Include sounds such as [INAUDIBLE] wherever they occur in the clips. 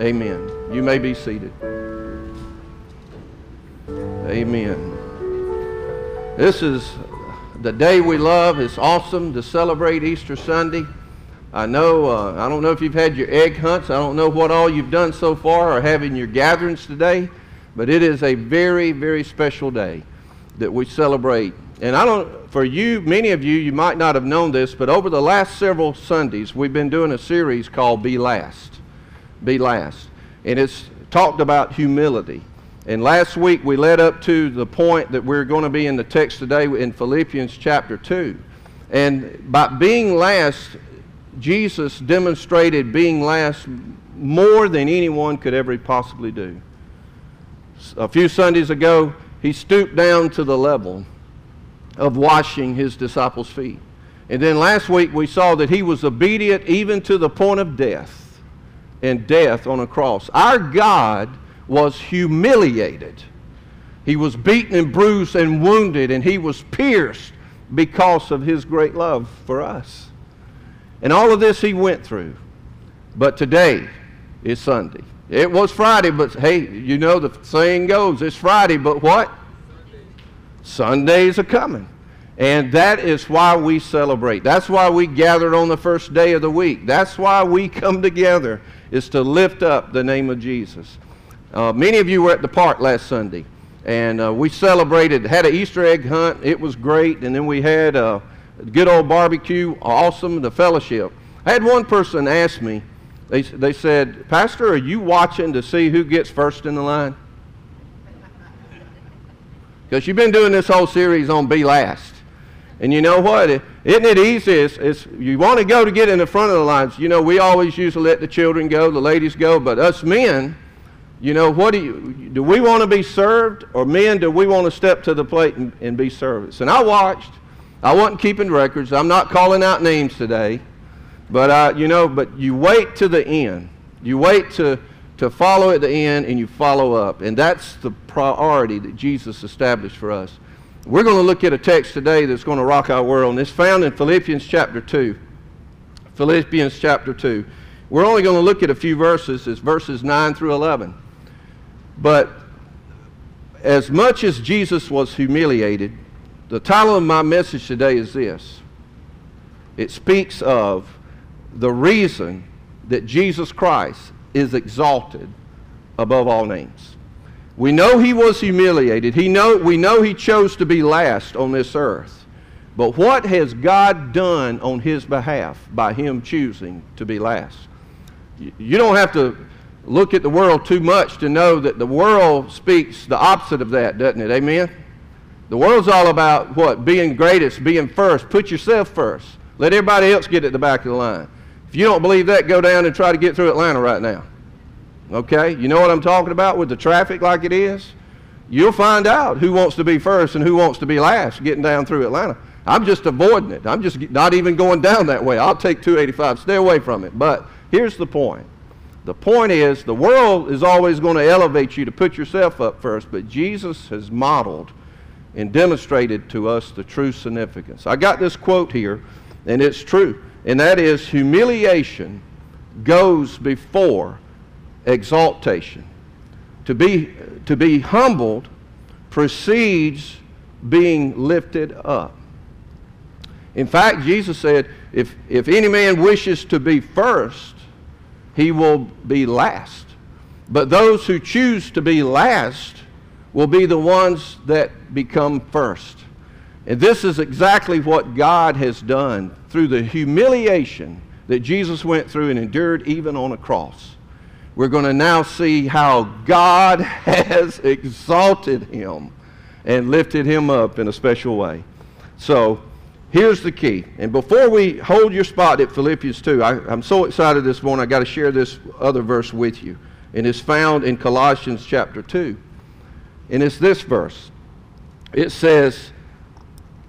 Amen. You may be seated. Amen. This is the day we love. It's awesome to celebrate Easter Sunday. I know, uh, I don't know if you've had your egg hunts. I don't know what all you've done so far or having your gatherings today, but it is a very, very special day that we celebrate. And I don't, for you, many of you, you might not have known this, but over the last several Sundays, we've been doing a series called Be Last. Be Last. And it's talked about humility. And last week we led up to the point that we're going to be in the text today in Philippians chapter 2. And by being last, Jesus demonstrated being last more than anyone could ever possibly do. A few Sundays ago, he stooped down to the level of washing his disciples' feet. And then last week we saw that he was obedient even to the point of death and death on a cross. Our God was humiliated. He was beaten and bruised and wounded, and he was pierced because of his great love for us. And all of this he went through. But today is Sunday. It was Friday, but hey, you know the saying goes, it's Friday, but what? Sundays are coming. And that is why we celebrate. That's why we gathered on the first day of the week. That's why we [LAUGHS] come together, is to lift up the name of Jesus. Uh, many of you were at the park last Sunday, and uh, we celebrated, had an Easter egg hunt. It was great. And then we had a good old barbecue, awesome, the fellowship. I had one person ask me, they, they said, Pastor, are you watching to see who gets first in the line? [LAUGHS] Because you've been doing this whole series on Be Last. And you know what? Isn't it easy? It's, it's, you want to go to get in the front of the lines. You know, we always used to let the children go, the ladies go, but us men, you know, what do you, do we want to be served? Or men, do we want to step to the plate and, and be served? And I watched. I wasn't keeping records. I'm not calling out names today. But, uh, you know, but you wait to the end. You wait to, to follow at the end and you follow up. And that's the priority that Jesus established for us. We're going to look at a text today that's going to rock our world, and it's found in Philippians chapter 2. Philippians chapter 2. We're only going to look at a few verses. It's verses 9 through 11. But as much as Jesus was humiliated, the title of my message today is this. It speaks of the reason that Jesus Christ is exalted above all names. We know he was humiliated. He know, we know he chose to be last on this earth. But what has God done on his behalf by him choosing to be last? You don't have to look at the world too much to know that the world speaks the opposite of that, doesn't it? Amen? The world's all about what? Being greatest, being first. Put yourself first. Let everybody else get at the back of the line. If you don't believe that, go down and try to get through Atlanta right now. Okay? You know what I'm talking about with the traffic like it is? You'll find out who wants to be first and who wants to be last getting down through Atlanta. I'm just avoiding it. I'm just not even going down that way. I'll take 285. Stay away from it. But here's the point. The point is the world is always going to elevate you to put yourself up first, but Jesus has modeled and demonstrated to us the true significance. I got this quote here, and it's true, and that is humiliation goes before exaltation. To be, to be humbled precedes being lifted up. In fact, Jesus said, if, if any man wishes to be first, he will be last. But those who choose to be last will be the ones that become first. And this is exactly what God has done through the humiliation that Jesus went through and endured even on a cross we're going to now see how God [LAUGHS] has exalted him and lifted him up in a special way. So here's the key. And before we hold your spot at Philippians 2, I, am so excited this morning, i got to share this other verse with you. And it's found in Colossians chapter 2. And it's this verse. It says,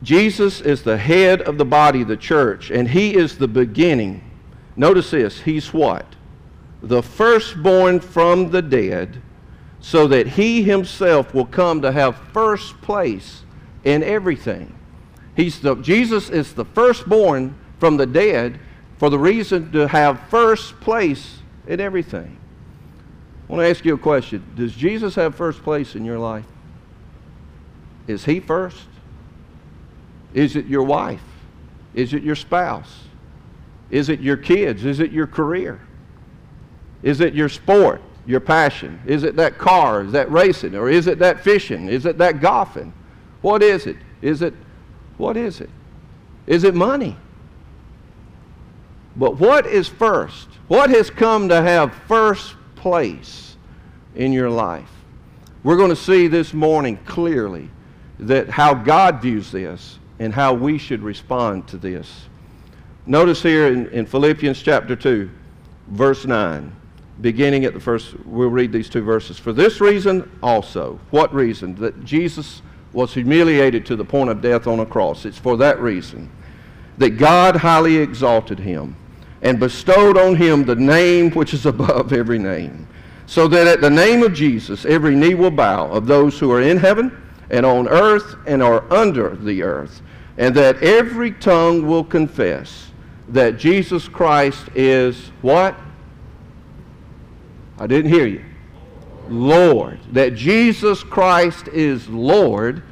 Jesus is the head of the body, the church, and he is the beginning. Notice this. He's what? The firstborn from the dead, so that he himself will come to have first place in everything. He's the, Jesus is the firstborn from the dead for the reason to have first place in everything. I want to ask you a question. Does Jesus have first place in your life? Is he first? Is it your wife? Is it your spouse? Is it your kids? Is it your career? Is it your sport, your passion? Is it that car? Is that racing? Or is it that fishing? Is it that golfing? What is it? Is it, what is it? Is it money? But what is first? What has come to have first place in your life? We're going to see this morning clearly that how God views this and how we should respond to this. Notice here in, in Philippians chapter 2, verse 9, beginning at the first, we'll read these two verses. For this reason also, what reason? That Jesus was humiliated to the point of death on a cross. It's for that reason that God highly exalted him and bestowed on him the name which is above every name, so that at the name of Jesus every knee will bow of those who are in heaven and on earth and are under the earth, and that every tongue will confess that Jesus Christ is what? I didn't hear you. Lord. That Jesus Christ is Lord.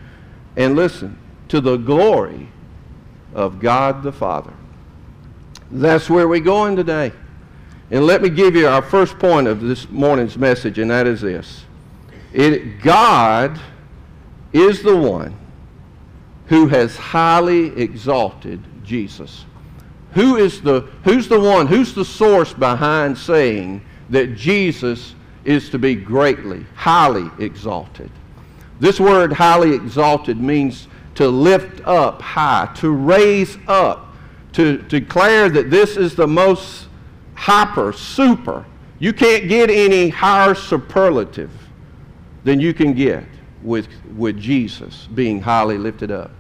And listen, to the glory of God the Father. That's where we're going today. And let me give you our first point of this morning's message, and that is this. It, God is the one who has highly exalted Jesus. Who is the, who's the one, who's the source behind saying that Jesus is to be greatly, highly exalted? This word highly exalted means to lift up high, to raise up, to, declare that this is the most hyper, super. You can't get any higher superlative than you can get with, with Jesus being highly lifted up.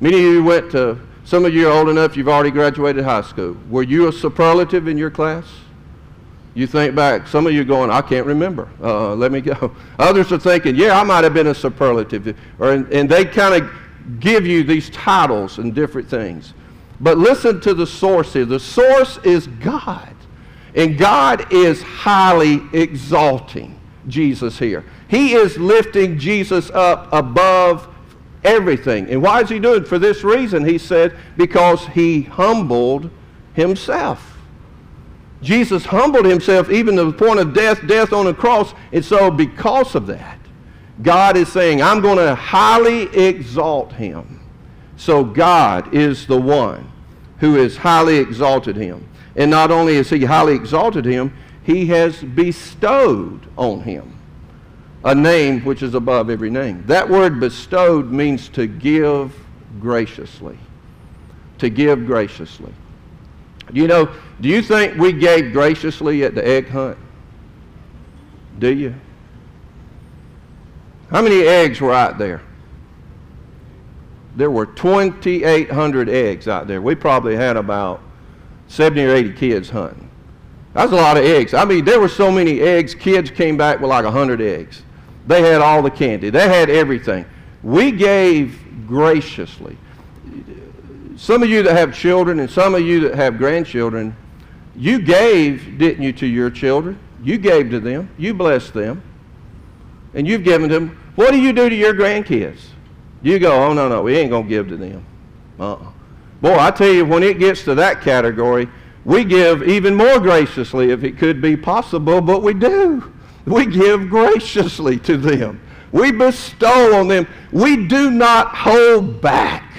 Many of you went to, some of you are old enough, you've already graduated high school. Were you a superlative in your class? You think back, some of you going, I can't remember. Uh, let me go. [LAUGHS] Others are thinking, yeah, I might have been a superlative. Or, and they kind of give you these titles and different things. But listen to the source here. The source is God. And God is highly exalting Jesus here. He is lifting Jesus up above everything. And why is he doing it? For this reason, he said, because he humbled himself. Jesus humbled himself even to the point of death, death on the cross. And so because of that, God is saying, I'm going to highly exalt him. So God is the one who has highly exalted him. And not only has he highly exalted him, he has bestowed on him a name which is above every name. That word bestowed means to give graciously. To give graciously. You know, do you think we gave graciously at the egg hunt? Do you? How many eggs were out there? There were 2,800 eggs out there. We probably had about 70 or 80 kids hunting. That's a lot of eggs. I mean, there were so many eggs, kids came back with like 100 eggs. They had all the candy. They had everything. We gave graciously. Some of you that have children and some of you that have grandchildren, you gave, didn't you, to your children? You gave to them. You blessed them. And you've given them. What do you do to your grandkids? You go, oh, no, no, we ain't going to give to them. Uh-uh. Boy, I tell you, when it gets to that category, we give even more graciously if it could be possible, but we do. We give graciously to them. We bestow on them. We do not hold back.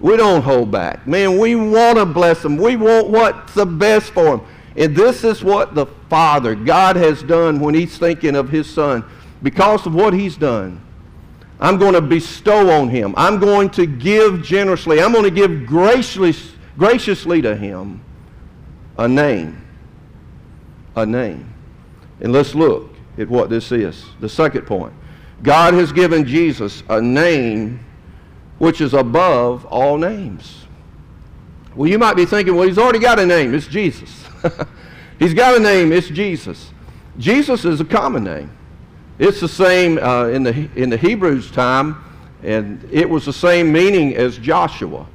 We don't hold back. Man, we want to bless them. We want what's the best for them. And this is what the Father, God has done when he's thinking of his Son. Because of what he's done, I'm going to bestow on him. I'm going to give generously. I'm going to give graciously, graciously to him a name. A name. And let's look at what this is. The second point. God has given Jesus a name which is above all names. Well, you might be thinking, well, he's already got a name. It's Jesus. [LAUGHS] he's got a name. It's Jesus. Jesus is a common name. It's the same uh, in, the, in the Hebrews' time, and it was the same meaning as Joshua.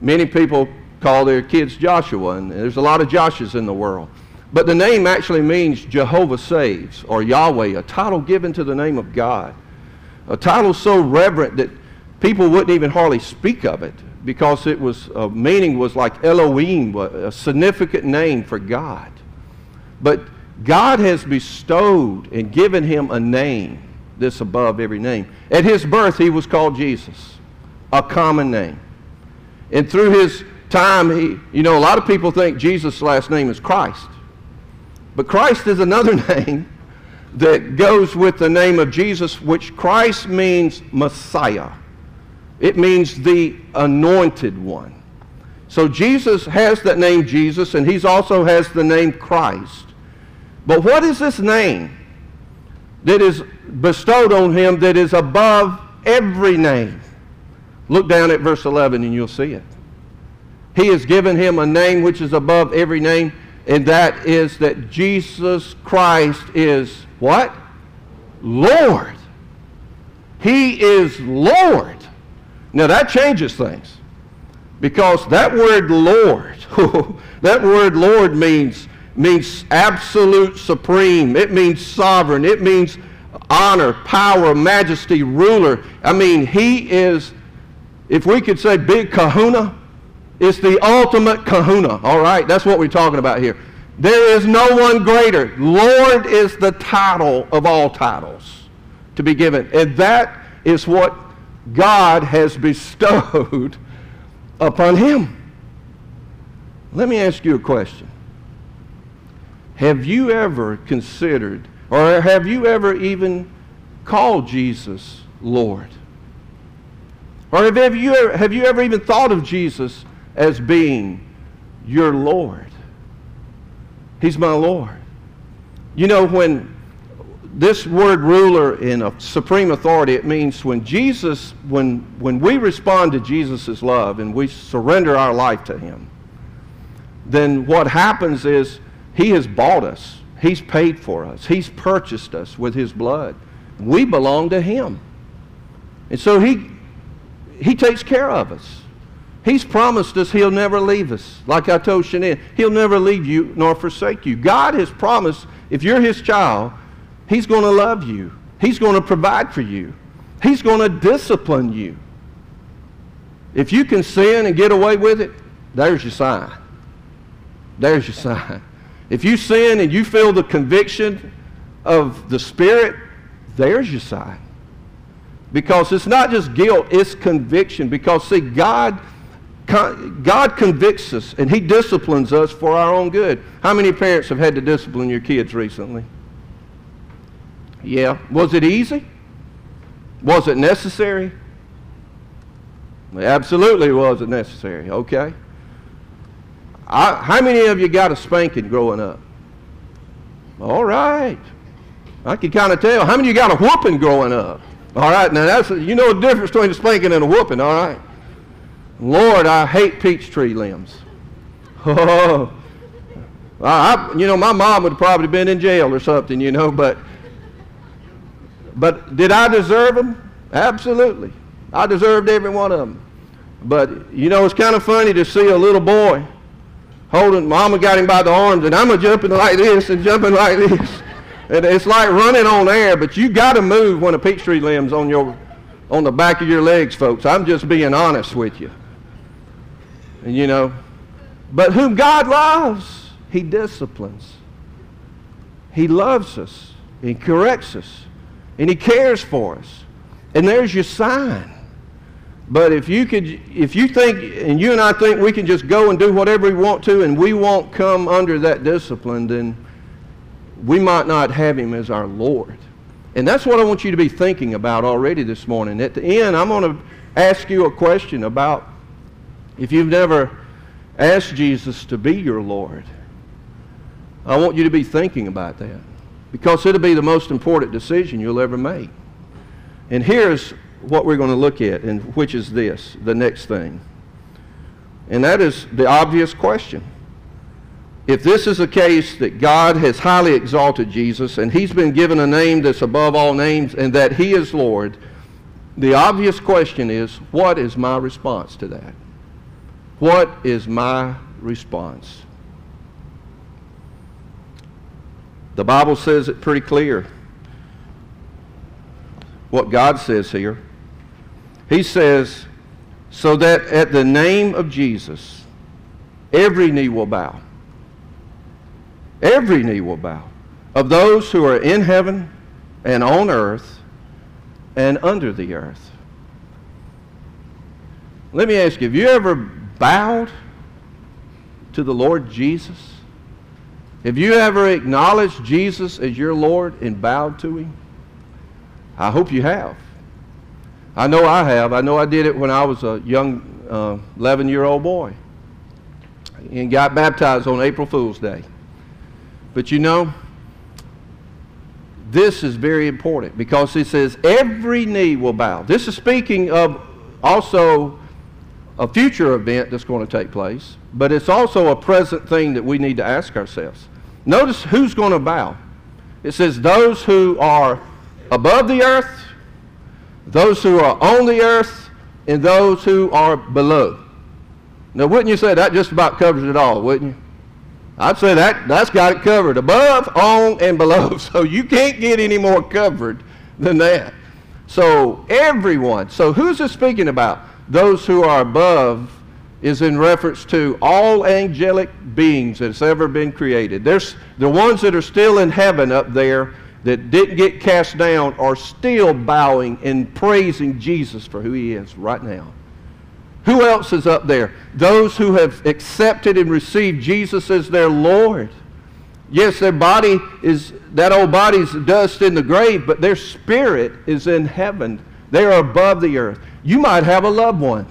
Many people call their kids Joshua, and there's a lot of Joshuas in the world. But the name actually means Jehovah saves or Yahweh, a title given to the name of God. A title so reverent that people wouldn't even hardly speak of it because it was uh, meaning was like Elohim, a significant name for God. But God has bestowed and given him a name, this above every name. At his birth, he was called Jesus, a common name. And through his time, he, you know, a lot of people think Jesus' last name is Christ. But Christ is another [LAUGHS] name that goes with the name of Jesus, which Christ means Messiah. It means the anointed one. So Jesus has that name Jesus, and he also has the name Christ. But what is this name that is bestowed on him that is above every name? Look down at verse 11 and you'll see it. He has given him a name which is above every name, and that is that Jesus Christ is what? Lord. He is Lord. Now that changes things. Because that word Lord, [LAUGHS] that word Lord means, means absolute supreme. It means sovereign. It means honor, power, majesty, ruler. I mean, he is, if we could say big kahuna, it's the ultimate kahuna. All right, that's what we're talking about here. There is no one greater. Lord is the title of all titles to be given. And that is what God has bestowed [LAUGHS] upon him. Let me ask you a question. Have you ever considered, or have you ever even called Jesus Lord? Or have you, ever, have you ever even thought of Jesus as being your Lord? He's my Lord. You know, when this word ruler in a supreme authority, it means when Jesus, when, when we respond to Jesus' love and we surrender our life to him, then what happens is he has bought us. He's paid for us. He's purchased us with his blood. We belong to him. And so he, he takes care of us. He's promised us he'll never leave us. Like I told Shannon, he'll never leave you nor forsake you. God has promised if you're his child, He's going to love you. He's going to provide for you. He's going to discipline you. If you can sin and get away with it, there's your sign. There's your sign. If you sin and you feel the conviction of the Spirit, there's your sign. Because it's not just guilt, it's conviction. Because, see, God, God convicts us and He disciplines us for our own good. How many parents have had to discipline your kids recently? Yeah. Was it easy? Was it necessary? Absolutely was it necessary. Okay. I, how many of you got a spanking growing up? All right. I can kind of tell. How many of you got a whooping growing up? All right. Now that's you know the difference between a spanking and a whooping. All right. Lord, I hate peach tree limbs. [LAUGHS] Oh, I, you know my mom would have probably been in jail or something. You know, but but did I deserve them? Absolutely. I deserved every one of them. But, you know, it's kind of funny to see a little boy holding, mama got him by the arms, and I'm a jumping like this and jumping like this. [LAUGHS] And it's like running on air, but you got to move when a peach tree limb's on your, on the back of your legs, folks. I'm just being honest with you. And, you know, but whom God loves, he disciplines. He loves us. He corrects us and he cares for us. And there's your sign. But if you could, if you think, and you and I think we can just go and do whatever we want to, and we won't come under that discipline, then we might not have him as our Lord. And that's what I want you to be thinking about already this morning. At the end, I'm going to ask you a question about if you've never asked Jesus to be your Lord. I want you to be thinking about that because it'll be the most important decision you'll ever make. And here's what we're going to look at, and which is this, the next thing. And that is the obvious question. If this is a case that God has highly exalted Jesus and he's been given a name that's above all names and that he is Lord, the obvious question is, what is my response to that? What is my response? The Bible says it pretty clear. What God says here. He says, so that at the name of Jesus, every knee will bow. Every knee will bow. Of those who are in heaven and on earth and under the earth. Let me ask you, have you ever bowed to the Lord Jesus? Have you ever acknowledged Jesus as your Lord and bowed to him? I hope you have. I know I have. I know I did it when I was a young 11 uh, year old boy and got baptized on April Fool's Day. But you know, this is very important because it says every knee will bow. This is speaking of also a future event that's going to take place, but it's also a present thing that we need to ask ourselves. Notice who's going to bow. It says those who are above the earth, those who are on the earth, and those who are below. Now, wouldn't you say that just about covers it all, wouldn't you? I'd say that that's got it covered above, on, and below. [LAUGHS] So you can't get any more covered than that. So everyone. So who's it speaking about? Those who are above is in reference to all angelic beings that's ever been created. There's the ones that are still in heaven up there that didn't get cast down are still bowing and praising Jesus for who he is right now. Who else is up there? Those who have accepted and received Jesus as their Lord. Yes, their body is, that old body's dust in the grave, but their spirit is in heaven. They are above the earth. You might have a loved one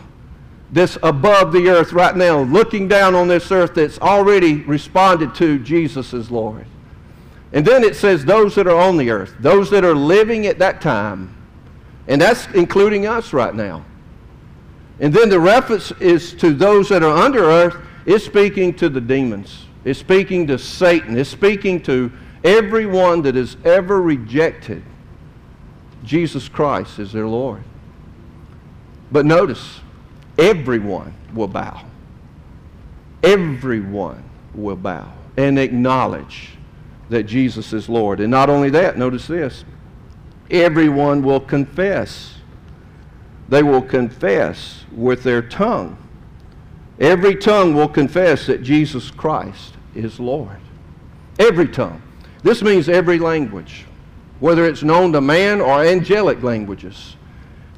that's above the earth right now, looking down on this earth that's already responded to Jesus as Lord. And then it says those that are on the earth, those that are living at that time. And that's including us right now. And then the reference is to those that are under earth. It's speaking to the demons. It's speaking to Satan. It's speaking to everyone that has ever rejected Jesus Christ as their Lord. But notice, everyone will bow. Everyone will bow and acknowledge that Jesus is Lord. And not only that, notice this everyone will confess. They will confess with their tongue. Every tongue will confess that Jesus Christ is Lord. Every tongue. This means every language, whether it's known to man or angelic languages.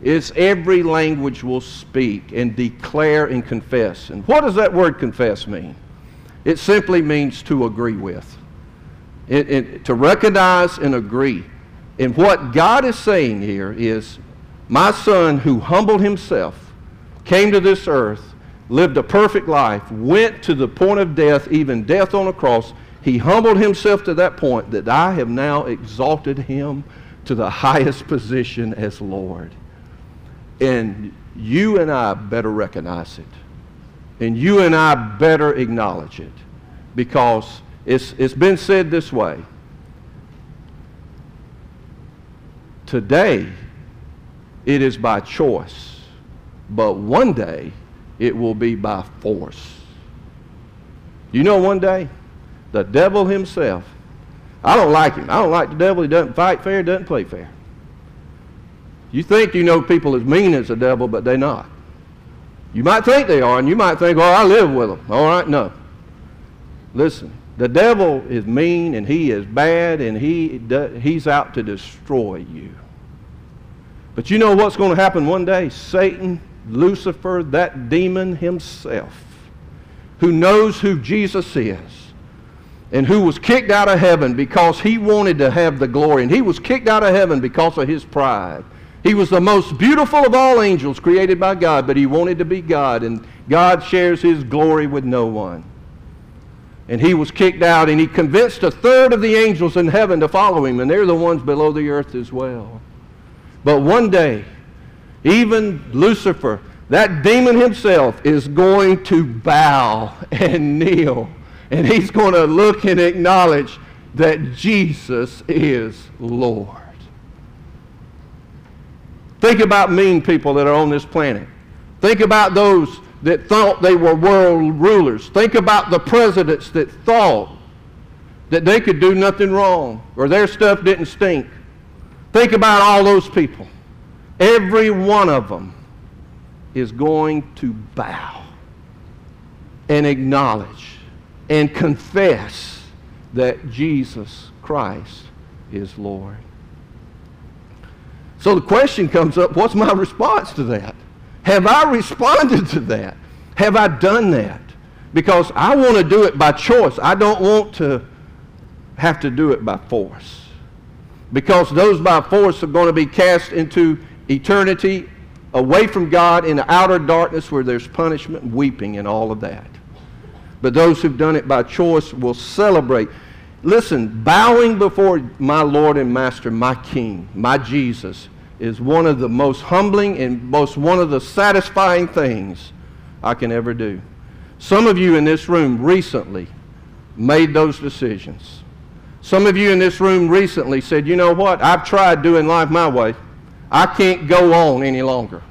It's every language will speak and declare and confess. And what does that word confess mean? It simply means to agree with, it, it, to recognize and agree. And what God is saying here is my son, who humbled himself, came to this earth, lived a perfect life, went to the point of death, even death on a cross. He humbled himself to that point that I have now exalted him to the [LAUGHS] highest position as Lord. And you and I better recognize it. And you and I better acknowledge it. Because it's, it's been said this way. Today, it is by choice. But one day, it will be by force. You know, one day, the devil himself, I don't like him. I don't like the devil. He doesn't fight fair, doesn't play fair. You think you know people as mean as the devil, but they're not. You might think they are, and you might think, oh, I live with them. All right, no. Listen, the devil is mean, and he is bad, and he, he's out to destroy you. But you know what's going to happen one day? Satan, Lucifer, that demon himself, who knows who Jesus is, and who was kicked out of heaven because he wanted to have the glory, and he was kicked out of heaven because of his pride. He was the most beautiful of all angels created by God, but he wanted to be God, and God shares his glory with no one. And he was kicked out, and he convinced a third of the angels in heaven to follow him, and they're the ones below the earth as well. But one day, even Lucifer, that demon himself, is going to bow [LAUGHS] and kneel. And he's going to look and acknowledge that Jesus is Lord. Think about mean people that are on this planet. Think about those that thought they were world rulers. Think about the presidents that thought that they could do nothing wrong or their stuff didn't stink. Think about all those people. Every one of them is going to bow and acknowledge and confess that Jesus Christ is Lord. So the question comes up what's my response to that? Have I responded to that? Have I done that? Because I want to do it by choice. I don't want to have to do it by force. Because those by force are going to be cast into eternity away from God in the outer darkness where there's punishment and weeping and all of that. But those who've done it by choice will celebrate. Listen, bowing before my Lord and Master, my King, my Jesus, is one of the most humbling and most one of the satisfying things I can ever do. Some of you in this room recently made those decisions. Some of you in this room recently said, you know what? I've tried doing life my way. I can't go on any longer.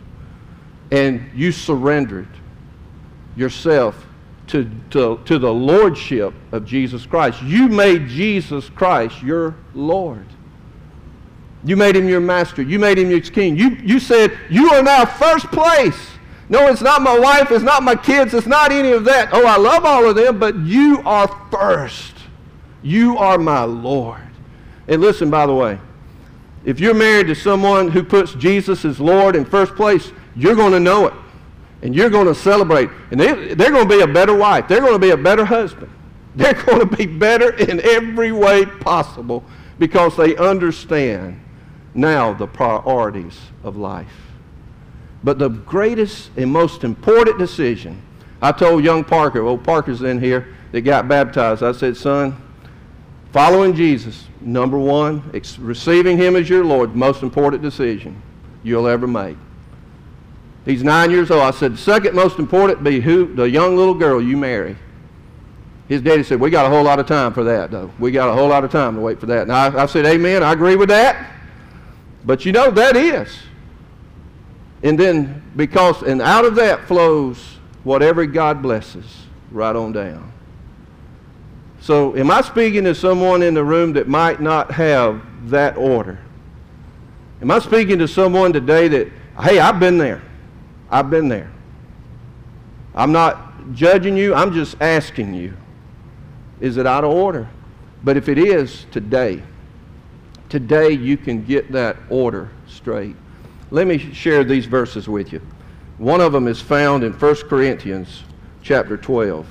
And you surrendered yourself to, to, to the lordship of Jesus Christ. You made Jesus Christ your Lord. You made him your master. You made him your king. You, you said, You are now first place. No, it's not my wife. It's not my kids. It's not any of that. Oh, I love all of them, but you are first. You are my Lord. And listen, by the way, if you're married to someone who puts Jesus as Lord in first place, you're going to know it. And you're going to celebrate. And they, they're going to be a better wife. They're going to be a better husband. [LAUGHS] They're going to be better in every way possible because they understand now the priorities of life. But the greatest and most important decision, I told young Parker, old Parker's in here, that got baptized, I said, son, following Jesus, number one, receiving him as your Lord, most important decision you'll ever make. He's nine years old. I said, second most important be who the young little girl you marry. His daddy said, we got a whole lot of time for that, though. We got a whole lot of time to wait for that. And I, I said, amen, I agree with that. But you know, that is. And then, because, and out of that flows whatever God blesses right on down. So, am I speaking to someone in the room that might not have that order? Am I speaking to someone today that, hey, I've been there. I've been there. I'm not judging you, I'm just asking you. Is it out of order? But if it is, today, today you can get that order straight. Let me share these verses with you. One of them is found in 1 Corinthians chapter 12,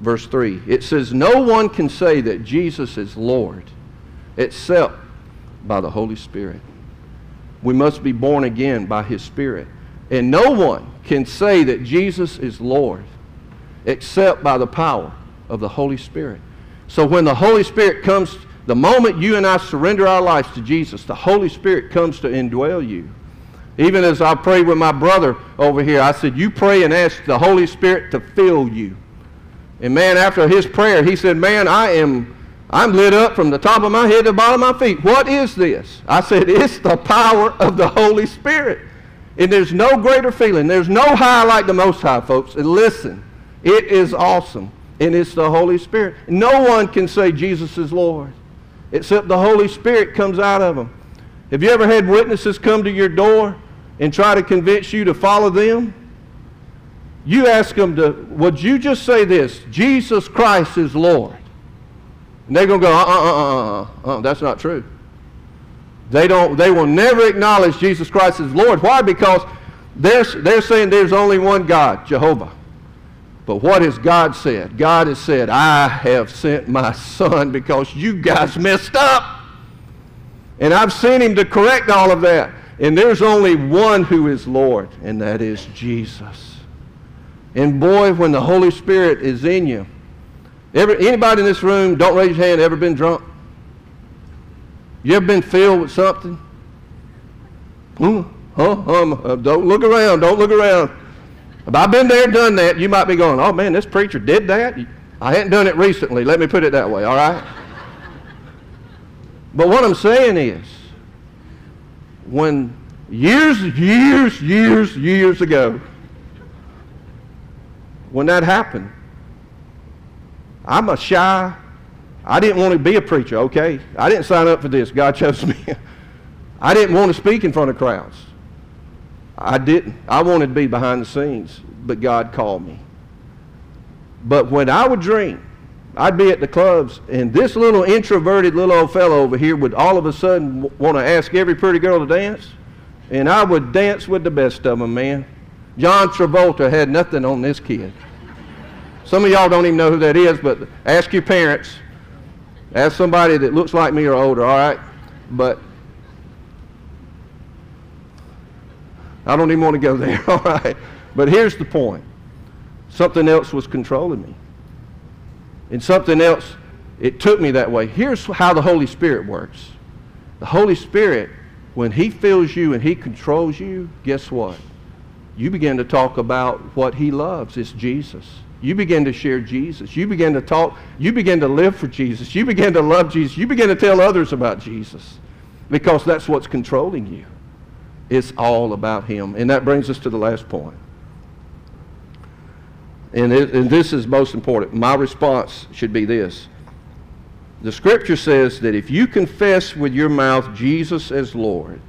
verse 3. It says, No one can say that Jesus is Lord except by the Holy Spirit. We must be born again by His Spirit. And no one can say that Jesus is Lord except by the power of the Holy Spirit. So when the Holy Spirit comes, the moment you and I surrender our lives to Jesus, the Holy Spirit comes to indwell you. Even as I prayed with my brother over here, I said, You pray and ask the Holy Spirit to fill you. And man, after his prayer, he said, Man, I am I'm lit up from the top of my head to the bottom of my feet. What is this? I said, It's the power of the Holy Spirit. And there's no greater feeling. There's no high like the Most High, folks. And listen, it is awesome. And it's the Holy Spirit. No one can say Jesus is Lord except the Holy Spirit comes out of them. Have you ever had witnesses come to your door and try to convince you to follow them? You ask them to, would you just say this, Jesus Christ is Lord? And they're going to go, uh, uh, uh, uh, uh, that's not true. They, don't, they will never acknowledge Jesus Christ as Lord. Why? Because they're, they're saying there's only one God, Jehovah. But what has God said? God has said, I have sent my son because you guys messed up. And I've sent him to correct all of that. And there's only one who is Lord, and that is Jesus. And boy, when the Holy Spirit is in you, every, anybody in this room, don't raise your hand, ever been drunk? You ever been filled with something? Hmm? Huh? Um, uh, don't look around. Don't look around. If I've been there, done that, you might be going, oh man, this preacher did that. I hadn't done it recently. Let me put it that way, all right? but what I'm saying is, when years, years, years, years ago, when that happened, I'm a shy, I didn't want to be a preacher, okay? I didn't sign up for this. God chose me. [LAUGHS] I didn't want to speak in front of crowds. I didn't. I wanted to be behind the scenes, but God called me. But when I would drink, I'd be at the clubs, and this little introverted little old fellow over here would all of a sudden want to ask every pretty girl to dance. And I would dance with the best of them, man. John Travolta had nothing on this kid. Some of y'all don't even know who that is, but ask your parents. Ask somebody that looks like me or older, all right? But I don't even want to go there, [LAUGHS] all right? But here's the point something else was controlling me. And something else, it took me that way. Here's how the Holy Spirit works the Holy Spirit, when He fills you and He controls you, guess what? You begin to talk about what He loves. It's Jesus. You begin to share Jesus. You begin to talk. You begin to live for Jesus. You begin to love Jesus. You begin to tell others about Jesus because that's what's controlling you. It's all about Him. And that brings us to the last point. And, it, and this is most important. My response should be this. The scripture says that if you confess with your mouth Jesus as Lord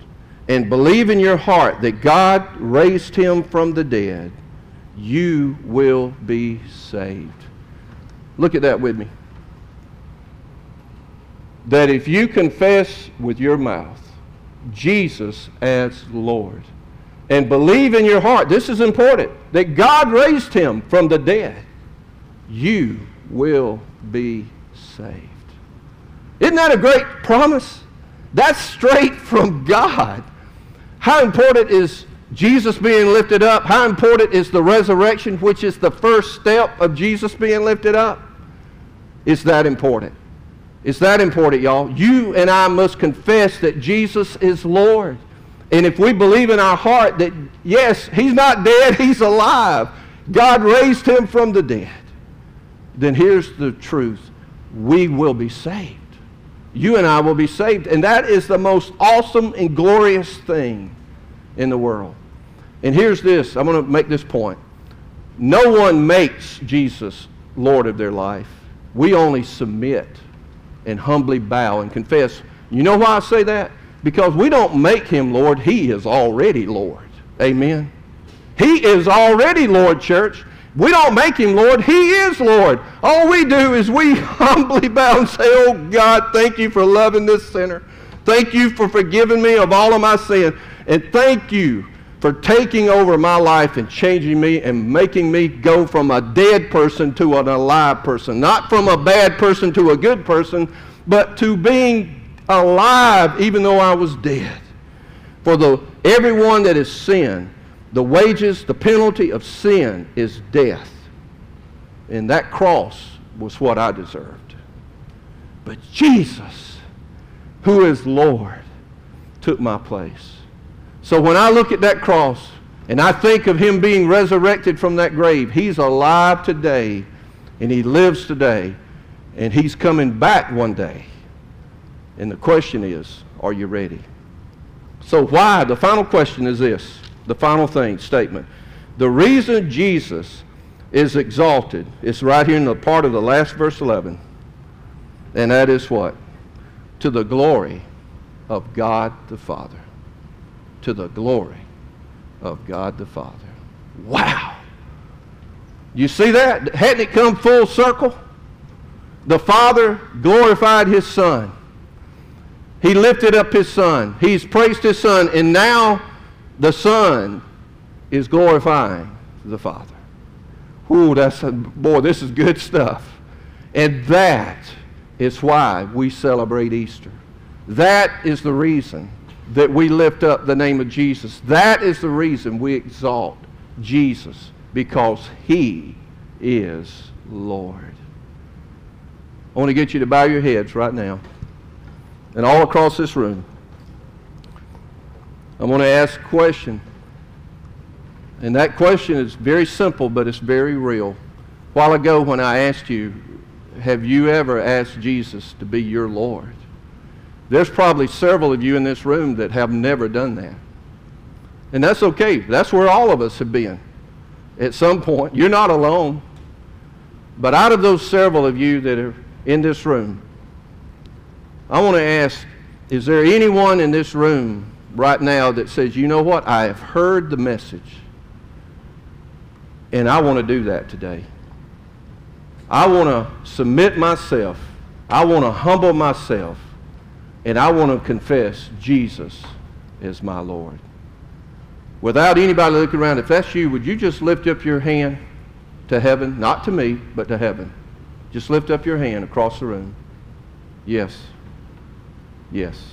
and believe in your heart that God raised him from the dead, you will be saved. Look at that with me. That if you confess with your mouth Jesus as Lord and believe in your heart, this is important, that God raised him from the dead, you will be saved. Isn't that a great promise? That's straight from God. How important is Jesus being lifted up? How important is the resurrection, which is the first step of Jesus being lifted up? It's that important. It's that important, y'all. You and I must confess that Jesus is Lord. And if we believe in our heart that, yes, he's not dead, [LAUGHS] he's alive, God raised him from the dead, then here's the truth we will be saved. You and I will be saved. And that is the most awesome and glorious thing in the world. And here's this I'm going to make this point. No one makes Jesus Lord of their life. We only submit and humbly bow and confess. You know why I say that? Because we don't make him Lord, he is already Lord. Amen. He is already Lord, church. We don't make him Lord, he is Lord. All we do is we [LAUGHS] humbly bow and say, Oh God, thank you for loving this sinner. Thank you for forgiving me of all of my sin. And thank you for taking over my life and changing me and making me go from a dead person to an alive person. Not from a bad person to a good person, but to being alive even though I was dead. For the everyone that is sin, the wages, the penalty of sin is death. And that cross was what I deserved. But Jesus, who is Lord, took my place. So when I look at that cross and I think of him being resurrected from that grave, he's alive today and he lives today and he's coming back one day. And the question is, are you ready? So why? The final question is this. The final thing, statement. The reason Jesus is exalted is right here in the part of the last verse 11. And that is what? To the glory of God the Father to the glory of God the Father. Wow. You see that? Hadn't it come full circle? The Father glorified his Son. He lifted up his Son. He's praised his Son. And now the Son is glorifying the Father. Ooh, that's, a, boy, this is good stuff. And that is why we celebrate Easter. That is the reason that we lift up the name of Jesus. That is the reason we exalt Jesus, because he is Lord. I want to get you to bow your heads right now. And all across this room, I want to ask a question. And that question is very simple, but it's very real. A while ago, when I asked you, have you ever asked Jesus to be your Lord? There's probably several of you in this room that have never done that. And that's okay. That's where all of us have been at some point. You're not alone. But out of those several of you that are in this room, I want to ask, is there anyone in this room right now that says, you know what, I have heard the message, and I want to do that today. I want to submit myself. I want to humble myself. And I want to confess Jesus is my Lord. Without anybody looking around, if that's you, would you just lift up your hand to heaven? Not to me, but to heaven. Just lift up your hand across the room. Yes. Yes.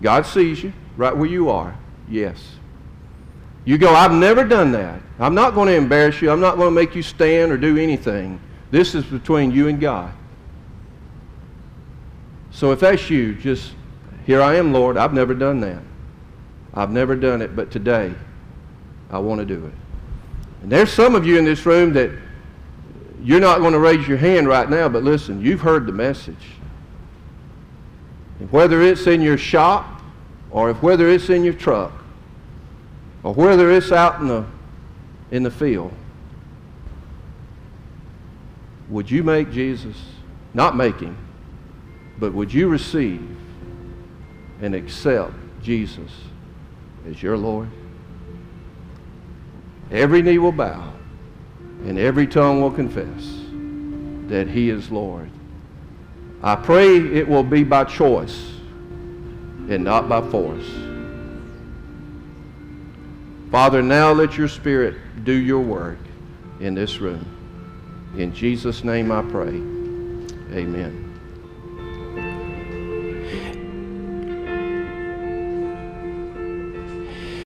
God sees you right where you are. Yes. You go, I've never done that. I'm not going to embarrass you. I'm not going to make you stand or do anything. This is between you and God. So if that's you, just, here I am, Lord. I've never done that. I've never done it, but today I want to do it. And there's some of you in this room that you're not going to raise your hand right now, but listen, you've heard the message. And whether it's in your shop or if whether it's in your truck, or whether it's out in the, in the field, would you make Jesus, not make him, but would you receive and accept Jesus as your Lord? Every knee will bow and every tongue will confess that he is Lord. I pray it will be by choice and not by force. Father, now let your Spirit do your work in this room. In Jesus' name I pray. Amen.